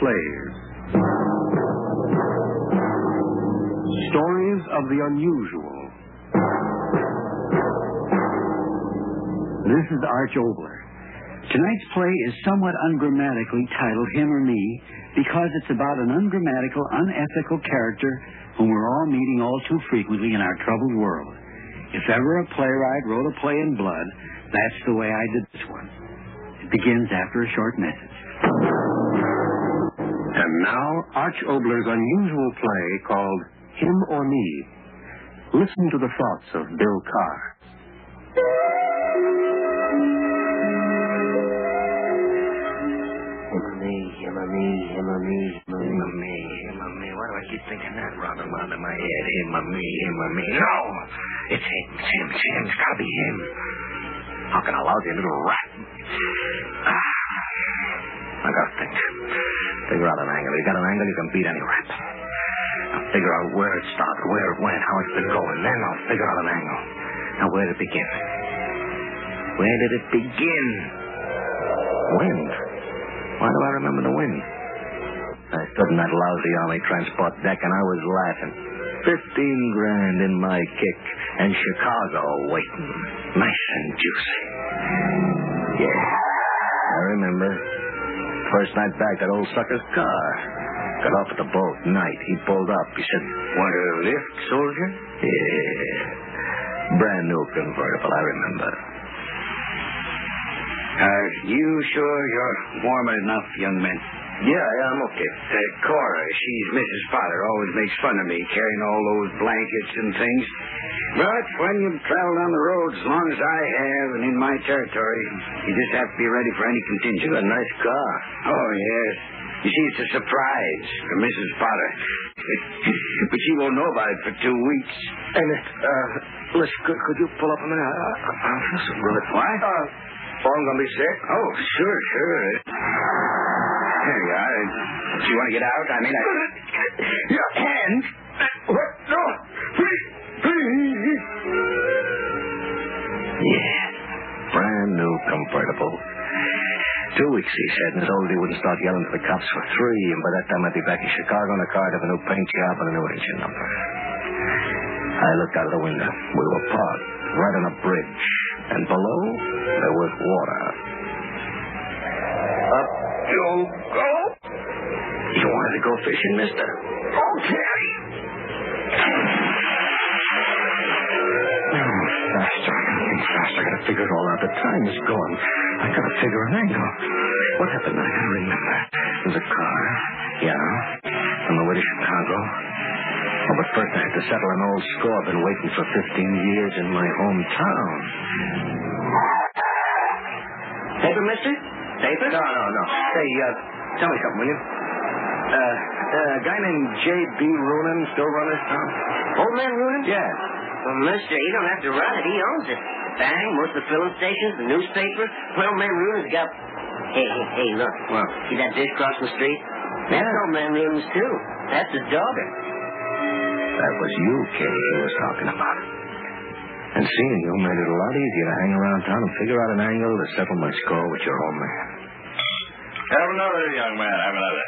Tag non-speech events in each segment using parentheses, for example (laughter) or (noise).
plays. Stories of the unusual. This is Arch Oboler. Tonight's play is somewhat ungrammatically titled Him or Me because it's about an ungrammatical, unethical character whom we're all meeting all too frequently in our troubled world. If ever a playwright wrote a play in blood, that's the way I did this one. It begins after a short message. And now, Arch Oboler's unusual play called Him or Me. Listen to the thoughts of Bill Carr. Him or me, him or me, him or me, him or me, him or me. Why do I keep thinking that round and round in my head? Him or me, him or me. No! It's him, it's him, it's him. It's gotta be him. How can a lousy little rat? Ah, I gotta think. Figure out an angle. You got an angle, you can beat any rap. I'll figure out where it started, where it went, how it's been going. Then I'll figure out an angle. Now, where did it begin? Where did it begin? Wind. Why do I remember the wind? I stood in that lousy army transport deck and I was laughing. Fifteen grand in my kick and Chicago waiting. Nice and juicy. Yeah, I remember. First night back, that old sucker's car. Got off at the boat. Night. He pulled up. He said, Want a lift, soldier? Yeah. Brand new convertible, I remember. Are you sure you're warm enough, young man? Yeah, yeah, I'm okay. Uh, Cora, she's Mrs. Potter, always makes fun of me carrying all those blankets and things. But when you travel down the road as long as I have and in my territory, you just have to be ready for any contingency. A nice car. Oh, yes. You see, it's a surprise for Mrs. Potter. (laughs) but she won't know about it for two weeks. And, uh, Liz, could, could you pull up a minute? I, I, I feel so good. What? Uh, oh, going to be sick. Oh, sure, sure. You are. Do you want to get out? I mean, I... Your hand? What? No. Please. Please. Yeah. Brand new convertible. Two weeks, he said, and told he wouldn't start yelling for the cops for three, and by that time I'd be back in Chicago in a car to have a new paint job and a new engine number. I looked out of the window. We were parked right on a bridge, and below there was water. Up you go. You wanted to go fishing, mister? Okay. Oh, faster. I gotta think faster. I gotta figure it all out. The time is gone. I gotta figure an angle. What happened? I gotta remember. There's a car. Yeah. On the way to Chicago. Oh, but first I have to settle an old score. I've been waiting for 15 years in my hometown. Paper, mister? Paper? No, no, no. Say, uh, tell me something, will you? Uh, uh, a guy named J.B. Roonan still run this town? Old man Reuben? Yeah. Well, mister, he don't have to run it. He owns it. The bank, most of the filling stations, the newspaper. Well, man Reuben's got... Hey, hey, hey, look. What? See that dish crossing the street? That's Yeah. old man Reuben's, too. That's his daughter. That was you, Kay, he was talking about. And seeing you made it a lot easier to hang around town and figure out an angle to settle my score with your old man. Have another, young man. Have another.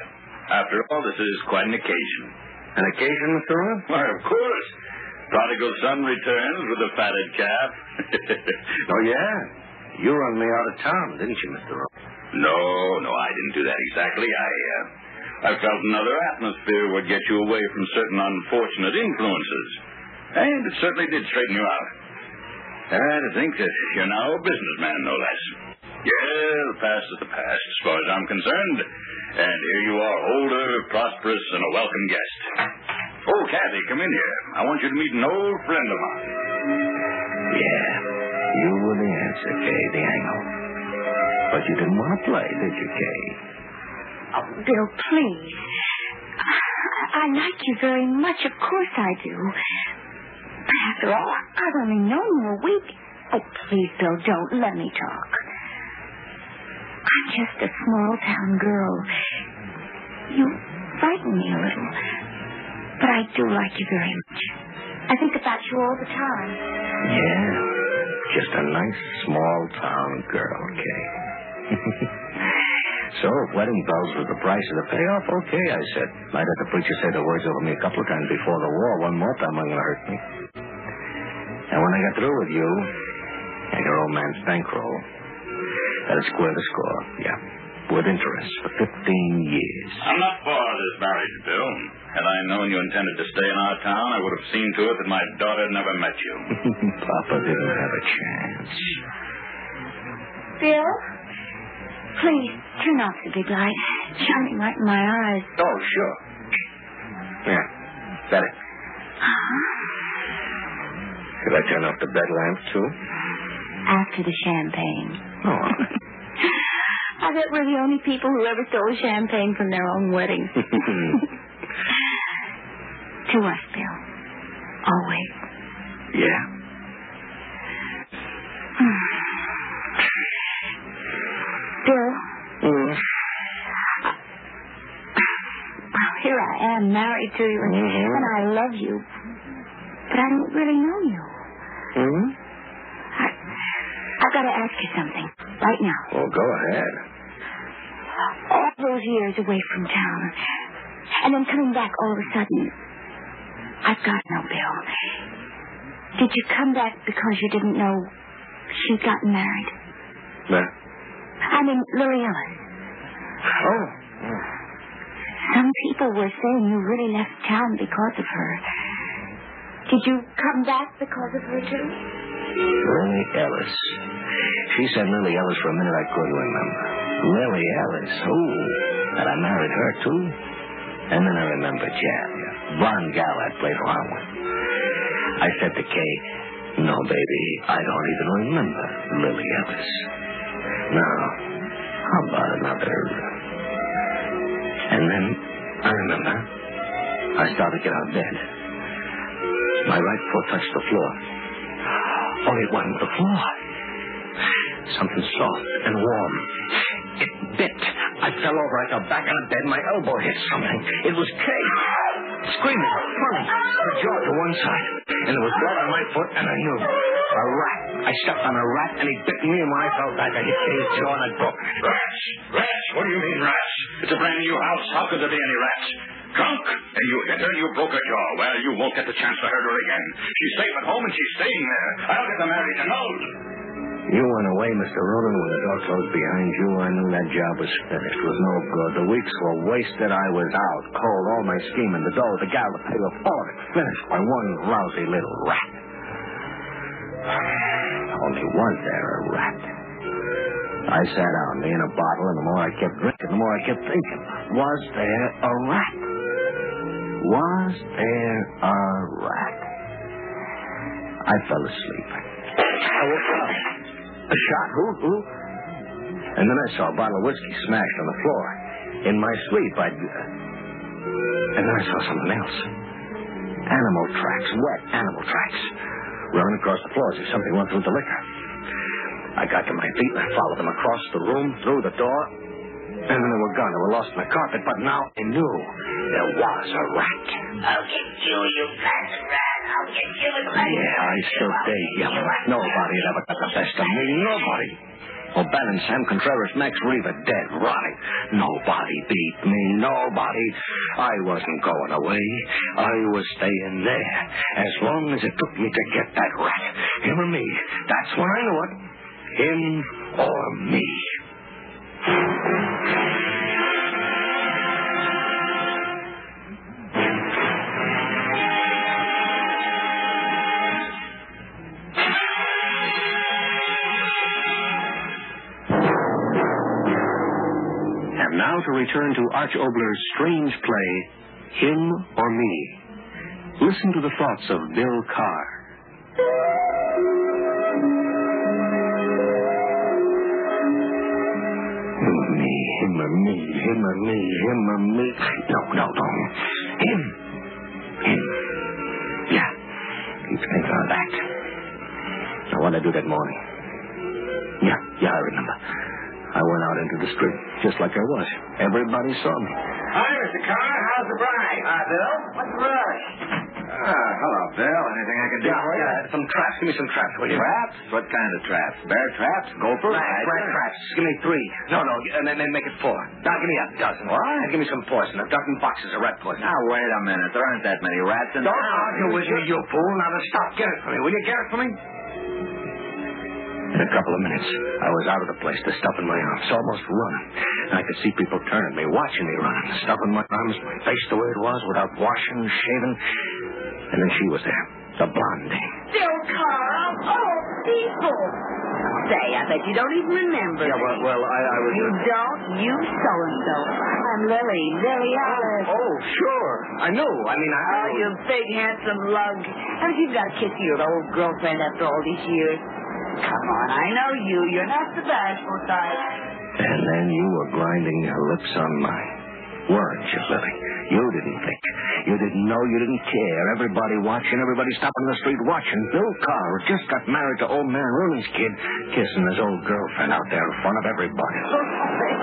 After all, this is quite an occasion. An occasion, Mr. Rowan? Why, of course. Prodigal son returns with a fatted calf. (laughs) Oh, yeah. You run me out of town, didn't you, Mr. Rowan? no, no, I didn't do that exactly. I, uh, I felt another atmosphere would get you away from certain unfortunate influences. And it certainly did straighten you out. And to think that you're now a businessman, no less. Yeah, the past is the past, as far as I'm concerned. And here you are, older, prosperous, and a welcome guest. Oh, Kathy, come in here. I want you to meet an old friend of mine. Yeah. You were the answer, Kay, the angle. But you didn't want to play, did you, Kay? Oh, Bill, please. I, like you very much. Of course I do. But after all, I've only known you a week. Oh, please, Bill, don't let me talk. I'm just a small town girl. You frighten me a little. But I do like you very much. I think about you all the time. Yeah. Just a nice small town girl, Kay. (laughs) So, if wedding bells was the price of the payoff, okay, I said. Might have the preacher say the words over me a couple of times before the war. One more time I'm going to hurt me. And when I got through with you and your old man's bankroll, that'll square the score. Yeah. With interest for 15 years. I'm not for this marriage, Bill. Had I known you intended to stay in our town, I would have seen to it that my daughter never met you. (laughs) Papa didn't have a chance. Bill, please turn off the big light. Shining right in my eyes. Oh, sure. Yeah. Better. Should I turn off the bed lamp, too? After the champagne. Oh. (laughs) I bet we're the only people who ever stole champagne from their own wedding. (laughs) (laughs) to us, Bill. Always. yeah. Hmm. Bill, Mm. here I am, married to you, and, Mhm. and I love you. But I don't really know you. Hmm? I, I've got to ask you something right now. Well, go ahead. All those years away from town, and then coming back all of a sudden, I've got to know, Bill. Did you come back because you didn't know she'd gotten married? Nah. I mean, Lily Ellis. Oh. Some people were saying you really left town because of her. Did you come back because of her, too? Lily Ellis. She said Lily Ellis for a minute I couldn't remember. Lily Ellis. Ooh. And I married her, too. And then I remembered Jan. Blonde gal I played around with. I said to Kay, no, baby, I don't even remember Lily Ellis. Now, how about another? And then I remember. I started to get out of bed. My right foot touched the floor. Oh, it wasn't the floor. Something soft and warm. It bit. I fell over. I fell back on the bed. My elbow hit something. It was Kay. Screaming, running, her jaw to one side. And there was blood on my foot, and I knew. A rat. I stepped on a rat, and he bit me, and when I fell back, I hit his jaw, and I broke it. Rats! Rats! What do you mean, rats? It's a brand new house. How could there be any rats? Drunk, and you hit her and you broke her jaw. Well, you won't get the chance to hurt her again. She's safe at home, and she's staying there. I'll get them married and old. You went away, Mr. Roden, with the door closed behind you. I knew that job was finished. It was no good. The weeks were wasted. I was out, cold. All my scheming, the dough, the gal, the pay, all it finished by one lousy little rat. Only was there a rat. I sat down, me and a bottle, and the more I kept drinking, the more I kept thinking, was there a rat? Was there a rat? I fell asleep. I woke up. A shot? Who? Who? And then I saw a bottle of whiskey smashed on the floor. In my sleep, I'd. Uh... And then I saw something else. Animal tracks, wet animal tracks, running across the floor as if something went through the liquor. I got to my feet and I followed them across the room, through the door, and then they were gone. They were lost in the carpet. But now I knew there was a rat. I'll get you, you bastard rat. I'll get you and Yeah, I stood there yelling. Nobody had ever got the best of me. Nobody. O'Bannon, Sam Contreras, Max Reaver, dead, right. Nobody beat me. Nobody. I wasn't going away. I was staying there. As long as it took me to get that rat. Him or me. That's when I knew it. Him or me. Return to Arch Oboler's strange play, Him or Me. Listen to the thoughts of Bill Carr. Me, him or me, him or me, him or me. No, no, no. Him. Him. Yeah. Keep thinking that. I want to do that morning? Yeah, yeah, I remember. I went out into the street, just like I was. Everybody saw me. Hi, Mr. Carr. How's the bride? Hi, Bill. What's the rush? Ah, hello, Bill. Anything I can do Yeah, for you? yeah, some traps. Give me some traps, will you? Traps? What kind of traps? Bear traps? Gopher? Rat, Tiger? rat traps. Give me three. No, no, and then make it four. Now give me a dozen. What? And give me some poison. A dozen boxes of rat poison. Now, wait a minute. There aren't that many rats in the. Don't town. argue with me, you fool. Now, then stop. Get it for me. Will you get it for me? In a couple of minutes, I was out of the place, the stuff in my arms, almost running. I could see people turning me, watching me running, the stuff in my arms, my face the way it was, without washing, shaving. And then she was there, the. Bill Carr, of all people. Say, I bet you don't even remember Yeah, me. well, well I, I was... You don't? You so-and-so. I'm Lily, Lily Alice. Oh, sure. I knew. I mean, I... Oh, you big, handsome lug. Haven't you got a kiss your old girlfriend after all these years? Come on, I know you. You're not the bashful type. And then you were grinding your lips on mine. Weren't you, Lily? You didn't think. You didn't know. You didn't care. Everybody watching. Everybody stopping in the street watching. Bill Carr just got married to old man Rooney's kid, kissing his old girlfriend out there in front of everybody. Look,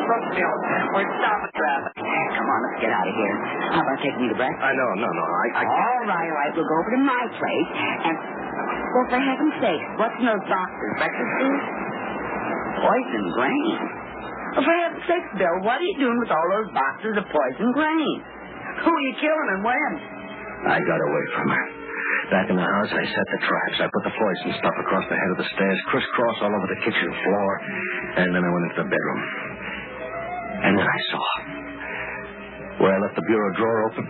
look, Bill. We're stopping traffic. Come on, let's get out of here. How about taking you to breakfast? I know. No, no. I, I All right, all right. We'll go over to my place and. Well, for heaven's sake, what's in those boxes? Breakfast food? Poison grain. Well, for heaven's sake, Bill, what are you doing with all those boxes of poison grain? Who are you killing and when? I got away from her. Back in the house, I set the traps. I put the poison stuff across the head of the stairs, crisscross all over the kitchen floor, and then I went into the bedroom. And then I saw. Where I left the bureau drawer open,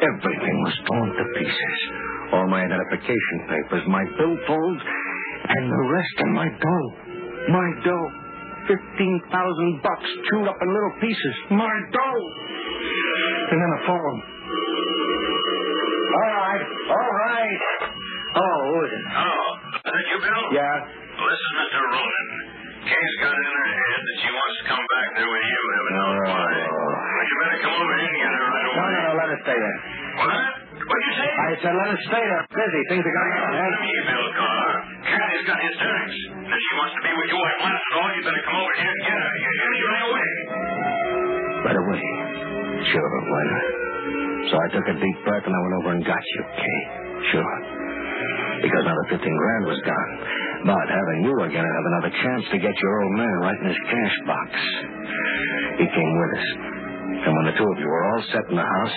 everything was torn to pieces. All my identification papers, my billfolds, and the rest of my dough. My dough. Fifteen thousand bucks chewed up in little pieces. My dough. And then a phone. All right, all right. Oh, who is it? Oh, is that you, Bill? Yeah. Listen, Mr. Ronan. Kay's got it in her head that she wants to come back there with you, heaven knows why. But you better come over here and get her right No, away. no, no, let us stay there. What? What'd you say? I said let us stay there. Busy. Things are going on. Eh? me, Bill Carr. Kathy's got hysterics. If she wants to be with you at once and all, you better come over here and get her. You hear me right away. Right away. Sure, why not? So I took a deep breath and I went over and got you, Kay. Sure. Because now the 15 grand was gone. But having you again, I have another chance to get your old man right in his cash box. He came with us. And when the two of you were all set in the house,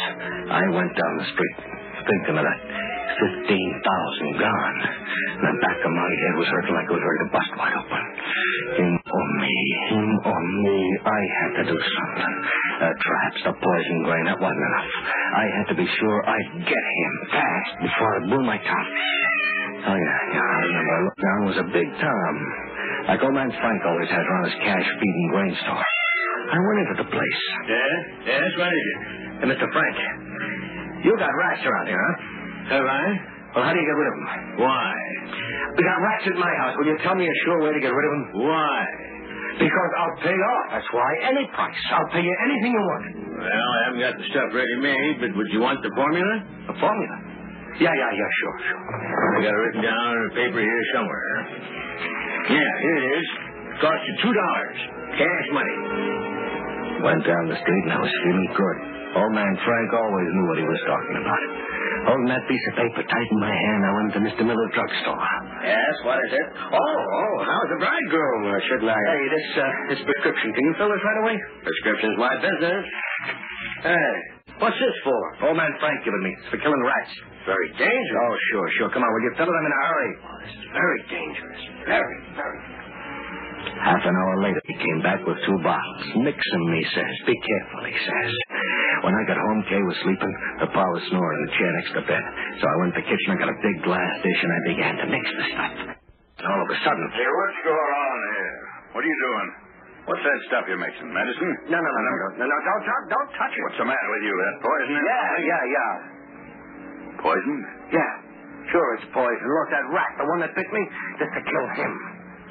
I went down the street, thinking of that 15,000 gone. And the back of my head was hurting like it was ready to bust wide open. Him or me, him or me, I had to do something. The traps, the poison grain, that wasn't enough. I had to be sure I'd get him fast before I blew my top. Oh, yeah, yeah, I remember. I looked down, was a big Tom. Like old man Frank always has around his cash feeding grain store. I went into the place. Yeah? Yes, what is it? Hey, uh, Mr. Frank, you got rats around here, huh? Have I? Well, how do you get rid of them? Why? We got rats at my house. Will you tell me a sure way to get rid of them? Why? Because I'll pay off. That's why. Any price. I'll pay you anything you want. Well, I haven't got the stuff ready made, but would you want the formula? The formula? Yeah, yeah, yeah, sure, sure. I got it written down on a paper here somewhere. Yeah, here it is. Cost you two dollars. Cash money. Went down the street and I was feeling good. Old man Frank always knew what he was talking about. Holding that piece of paper tight in my hand, I went to Mr. Miller's drugstore. Yes, what is it? Oh, oh, how's the bridegroom? Uh, shouldn't I? Hey, this, uh, this prescription. Can you fill this right away? Prescription's my business. Hey, what's this for? Old man Frank giving me. It's for killing rats. Very dangerous. Oh, sure, sure. Come on, will you fill it? I'm in a hurry. Oh, this is very dangerous. Very, very. Half an hour later, he came back with two bottles. Mix 'em, he says. Be careful, he says. When I got home, Kay was sleeping. The pa was snoring in the chair next to bed. So I went to the kitchen, I got a big glass dish, and I began to mix the stuff. And all of a sudden... Hey, what's going on here? What are you doing? What's that stuff you're mixing? Medicine? No, no, no, no, no, no, no, don't, don't, don't touch it. What's the matter with you? That poison? Yeah, yeah, yeah. Poison? Yeah. Sure, it's poison. Look, that rat, the one that bit me, just to kill him.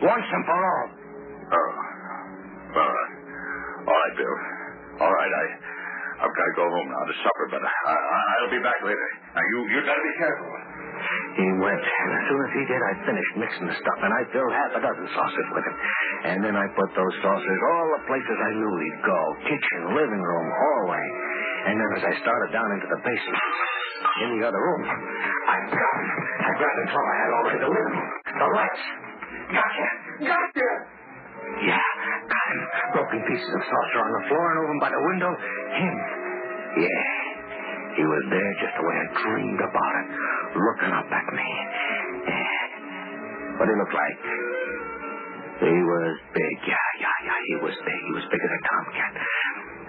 Once and for all. Oh. Well, uh, all right, Bill. All right, I, I've got to go home now to supper, but I, I, I'll be back later. Now, you, you got to be careful. He went, and as soon as he did, I finished mixing the stuff, and I filled half a dozen saucers with it. And then I put those saucers all the places I knew he'd go kitchen, living room, hallway. And then as I started down into the basement, in the other room, I got him. I grabbed the club I had already the window. The lights. Gotcha! Gotcha! Yeah, got him. Broken pieces of saucer on the floor and over by the window. Him. Yeah. He was there just the way I dreamed about it, looking up at me. Yeah. What did he look like? He was big. Yeah, yeah, yeah. He was big. He was big as a tomcat.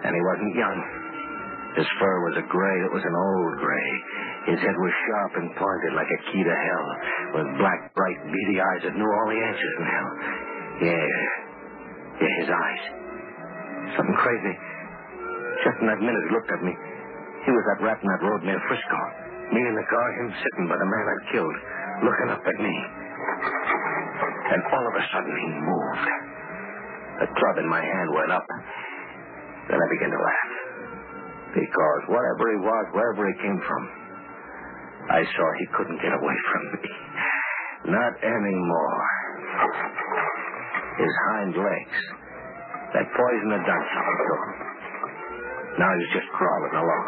And he wasn't young. His fur was a gray. It was an old gray. His head was sharp and pointed like a key to hell, with black, bright, beady eyes that knew all the answers in hell. Yeah. Yeah, his eyes. Something crazy. Just in that minute he looked at me. He was that rat in that road near Frisco. Me in the car, him sitting by the man I'd killed, looking up at me. And all of a sudden he moved. The club in my hand went up. Then I began to laugh. Because whatever he was, wherever he came from, I saw he couldn't get away from me. Not anymore. His hind legs. That poison had done something to him. Now he's just crawling along.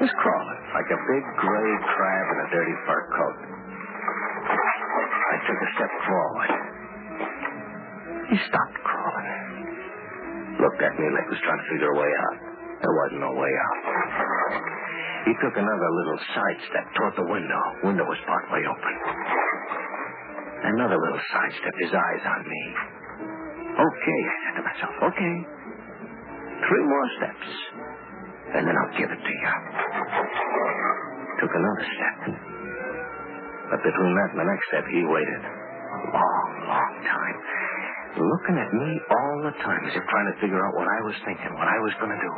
Just crawling, like a big gray crab in a dirty fur coat. I took a step forward. He stopped crawling. Looked at me like he was trying to figure a way out. There wasn't no way out. He took another little sidestep toward the window. Window was partway open. Another little sidestep, his eyes on me. Okay, I said to myself, okay. Three more steps, and then I'll give it to you. Took another step. But between that and the next step, he waited. A long, long time. Looking at me all the time as if trying to figure out what I was thinking, what I was going to do.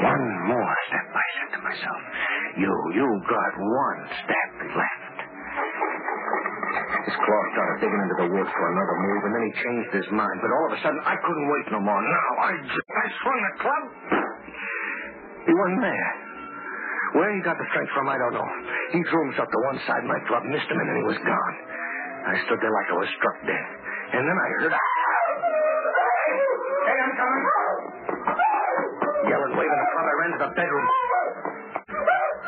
One more step, I said to myself. You, you got one step left. His claw started digging into the wood for another move, and then he changed his mind. But all of a sudden, I couldn't wait no more. Now, I, I swung the club. He wasn't there. Where he got the strength from, I don't know. He threw himself to one side, my club missed him, and then he was gone. I stood there like I was struck dead. And then I heard a... Hey, I'm coming. Yelling, waving the club, I ran to the bedroom.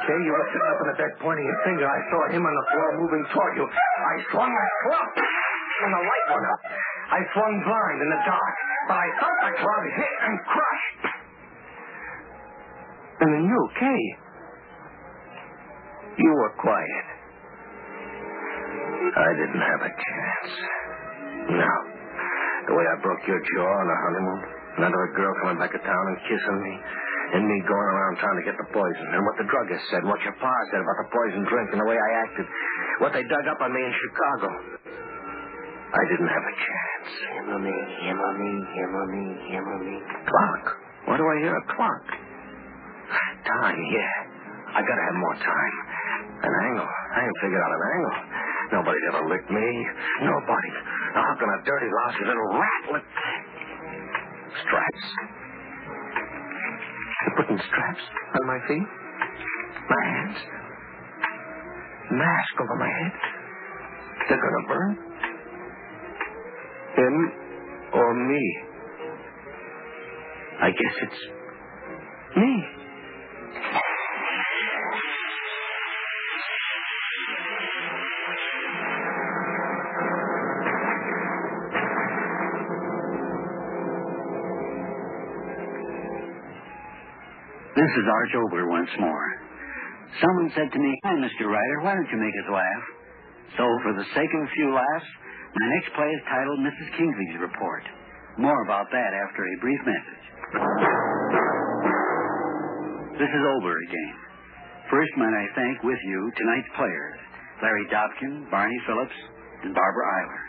Kay, you were sitting up in the bed pointing your finger. I saw him on the floor moving toward you. I swung my club, and the light went up. I swung blind in the dark, but I thought the club hit and crushed. And then you, Kay, you were quiet. I didn't have a chance. No. The way I broke your jaw on the honeymoon, another girl coming back to town and kissing me, and me going around trying to get the poison, and what the druggist said, and what your pa said about the poison drink, and the way I acted, what they dug up on me in Chicago. I didn't have a chance. Him or me, him or me, him or me, himmy, himmy, himmy. Clock. Why do I hear a clock? Time, yeah. I gotta have more time. An angle. I ain't figured out an angle. Nobody's ever licked me. Nobody. How can a dirty, lousy little rat lick... Straps. Putting straps on my feet. My hands. Mask over my head. They're gonna burn. Him or me. I guess it's me. This is Arch Oboler once more. Someone said to me, Hi, Mr. Ryder, why don't you make us laugh? So, for the sake of a few laughs, my next play is titled Mrs. Kingsley's Report. More about that after a brief message. This is over again. First, might I thank with you tonight's players, Larry Dobkin, Barney Phillips, and Barbara Eiler.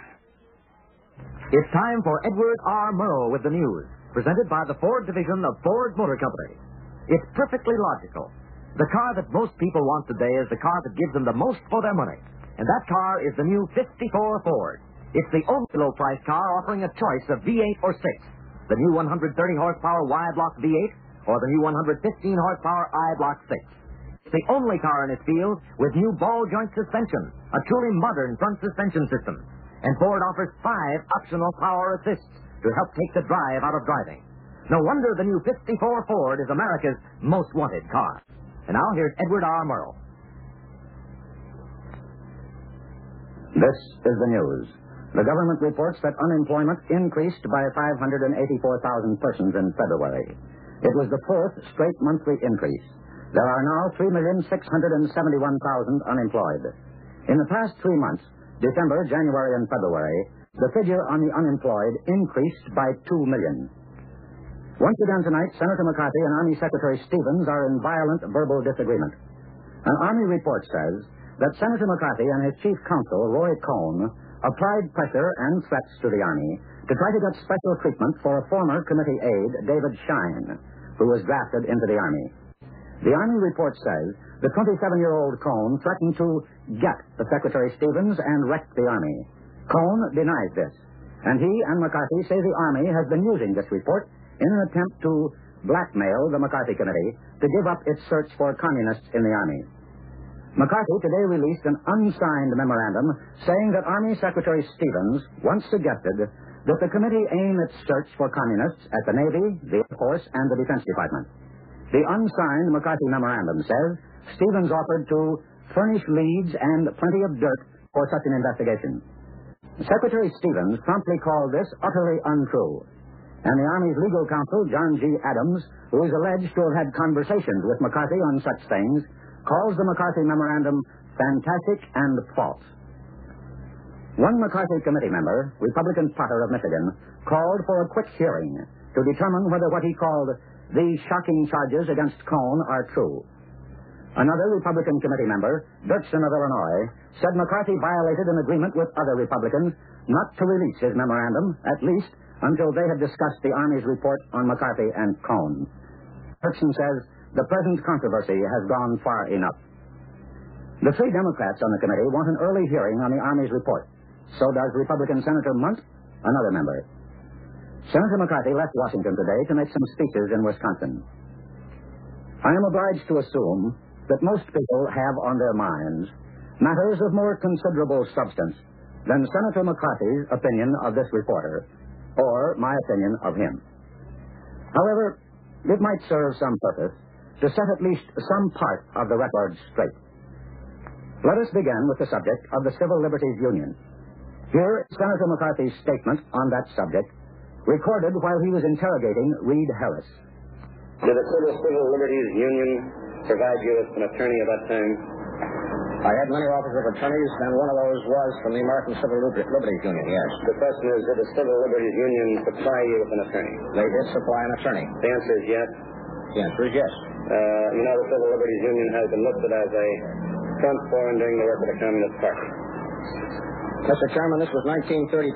It's time for Edward R. Murrow with the news, presented by the Ford division of Ford Motor Company. It's perfectly logical. The car that most people want today is the car that gives them the most for their money. And that car is the new 54 Ford. It's the only low price car offering a choice of V8 or 6. The new 130 horsepower Y block V8 or the new 115 horsepower I block 6. It's the only car in its field with new ball joint suspension, a truly modern front suspension system. And Ford offers five optional power assists to help take the drive out of driving. No wonder the new 54 Ford is America's most wanted car. And now here's Edward R. Murrow. This is the news. The government reports that unemployment increased by 584,000 persons in February. It was the fourth straight monthly increase. There are now 3,671,000 unemployed. In the past three months, December, January, and February, the figure on the unemployed increased by 2 million. Once again tonight, Senator McCarthy and Army Secretary Stevens are in violent verbal disagreement. An Army report says that Senator McCarthy and his chief counsel, Roy Cohn, applied pressure and threats to the Army to try to get special treatment for a former committee aide, David Schine, who was drafted into the Army. The Army report says the 27-year-old Cohn threatened to get the Secretary Stevens and wreck the Army. Cohn denies this, and he and McCarthy say the Army has been using this report in an attempt to blackmail the McCarthy Committee to give up its search for communists in the Army. McCarthy today released an unsigned memorandum saying that Army Secretary Stevens once suggested that the committee aim its search for communists at the Navy, the Air Force, and the Defense Department. The unsigned McCarthy memorandum says Stevens offered to furnish leads and plenty of dirt for such an investigation. Secretary Stevens promptly called this utterly untrue and the Army's legal counsel, John G. Adams, who is alleged to have had conversations with McCarthy on such things, calls the McCarthy memorandum fantastic and false. One McCarthy committee member, Republican Potter of Michigan, called for a quick hearing to determine whether what he called these shocking charges against Cohn are true. Another Republican committee member, Dirksen of Illinois, said McCarthy violated an agreement with other Republicans not to release his memorandum, at least until they had discussed the Army's report on McCarthy and Cohn. Dirksen says the present controversy has gone far enough. The three Democrats on the committee want an early hearing on the Army's report. So does Republican Senator Mundt, another member. Senator McCarthy left Washington today to make some speeches in Wisconsin. I am obliged to assume that most people have on their minds matters of more considerable substance than Senator McCarthy's opinion of this reporter or my opinion of him. However, it might serve some purpose to set at least some part of the record straight. Let us begin with the subject of the Civil Liberties Union. Here is Senator McCarthy's statement on that subject, recorded while he was interrogating Reed Harris. Did the Civil Liberties Union provide you with an attorney at that time? I had many offers of attorneys, and one of those was from the American Civil Liberties Union, yes. The question is, did the Civil Liberties Union supply you with an attorney? They did supply an attorney. The answer is yes. The answer is yes. Uh, you know, the Civil Liberties Union has been listed as a front forum during the work of the Communist Party. Mr. Chairman, this was 1932.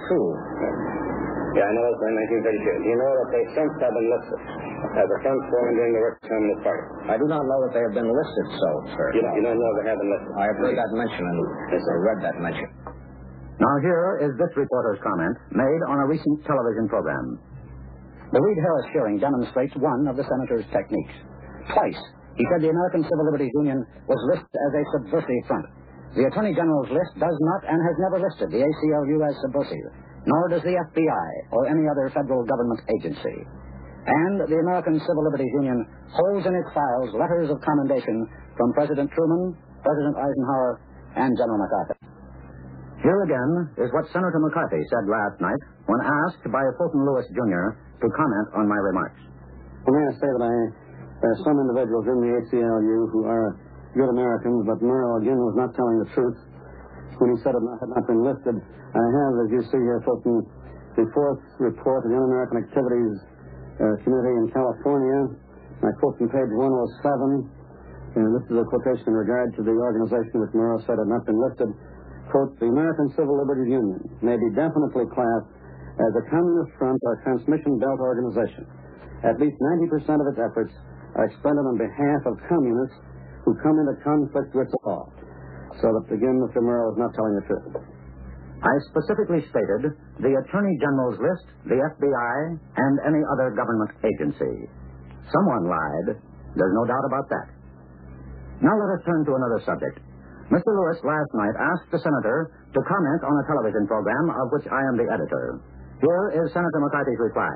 Yeah, I know it's 1932. Do you know that they since have been listed as a front forum during the work of the Communist Party? I do not know that they have been listed so, sir. You, you don't know they have been listed? I have heard that mention and Yes, sir. read that mention. Now, here is this reporter's comment made on a recent television program. The Reed Harris hearing demonstrates one of the senator's techniques. Twice, he said the American Civil Liberties Union was listed as a subversive front. The Attorney General's list does not and has never listed the ACLU as subversive, nor does the FBI or any other federal government agency. And the American Civil Liberties Union holds in its files letters of commendation from President Truman, President Eisenhower, and General MacArthur. Here again is what Senator McCarthy said last night when asked by Fulton Lewis, Jr. to comment on my remarks. Well, may I say that I, there are some individuals in the ACLU who are good Americans, but Murrow again was not telling the truth when he said it had not been listed. I have, as you see here, Fulton, the fourth report of the Un-American Activities uh, Committee in California. I quote from page 107, and this is a quotation in regard to the organization which Murrow said had not been listed. Quote, the American Civil Liberties Union may be definitely classed as a communist front or transmission belt organization. At least 90% of its efforts are expended on behalf of communists who come into conflict with the law. So that, again, Mr. Murrow is not telling the truth. I specifically stated the Attorney General's list, the FBI, and any other government agency. Someone lied. There's no doubt about that. Now let us turn to another subject. Mr. Lewis last night asked the senator to comment on a television program of which I am the editor. Here is Senator McCarthy's reply.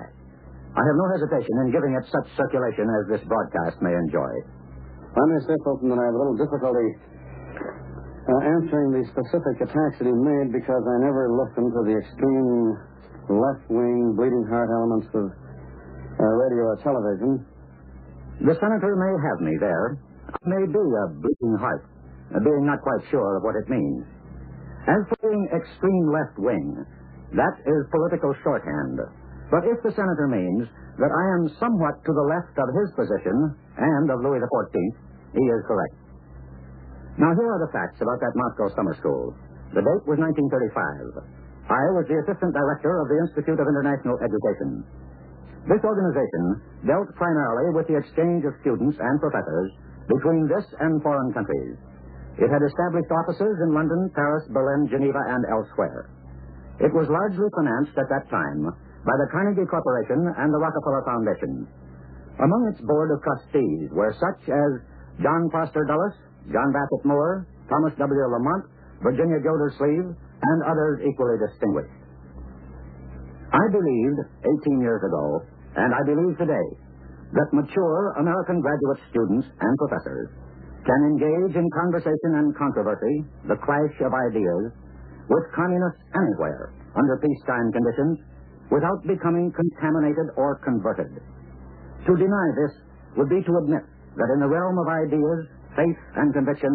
I have no hesitation in giving it such circulation as this broadcast may enjoy. I may say, Fulton, that I have a little difficulty uh, answering the specific attacks that he made because I never listened to the extreme left-wing bleeding heart elements of uh, radio or television. The senator may have me there. I may be a bleeding heart, uh, being not quite sure of what it means. As for being extreme left wing, that is political shorthand. But if the senator means that I am somewhat to the left of his position and of Louis XIV, he is correct. Now, here are the facts about that Moscow summer school. The date was 1935. I was the assistant director of the Institute of International Education. This organization dealt primarily with the exchange of students and professors between this and foreign countries. It had established offices in London, Paris, Berlin, Geneva, and elsewhere. It was largely financed at that time by the Carnegie Corporation and the Rockefeller Foundation. Among its board of trustees were such as John Foster Dulles, John Bassett Moore, Thomas W. Lamont, Virginia Gildersleeve, and others equally distinguished. I believed 18 years ago, and I believe today, that mature American graduate students and professors can engage in conversation and controversy, the clash of ideas, with communists anywhere under peacetime conditions without becoming contaminated or converted. To deny this would be to admit that in the realm of ideas, faith, and conviction,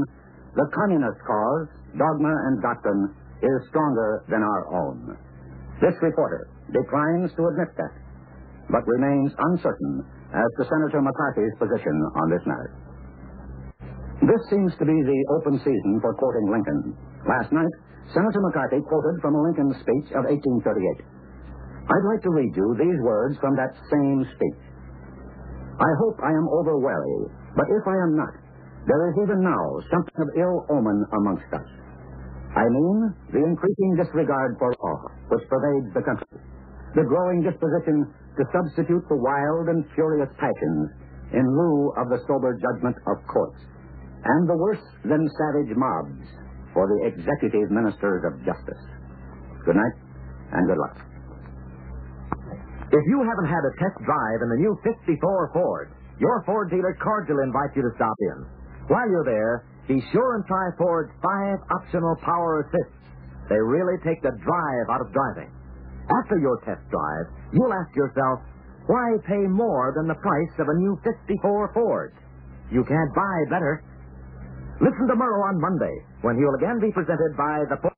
the communist cause, dogma, and doctrine is stronger than our own. This reporter declines to admit that, but remains uncertain as to Senator McCarthy's position on this matter. This seems to be the open season for quoting Lincoln. Last night, Senator McCarthy quoted from a Lincoln speech of 1838. I'd like to read you these words from that same speech. I hope I am over wary, but if I am not, there is even now something of ill omen amongst us. I mean the increasing disregard for law which pervades the country, the growing disposition to substitute the wild and furious passions in lieu of the sober judgment of courts, and the worse than savage mobs for the executive ministers of justice. Good night, and good luck. If you haven't had a test drive in the new 54 Ford, your Ford dealer cordially invites you to stop in. While you're there, be sure and try Ford's five optional power assists. They really take the drive out of driving. After your test drive, you'll ask yourself, why pay more than the price of a new 54 Ford? You can't buy better. Listen to Murrow on Monday when he'll again be presented by the Ford.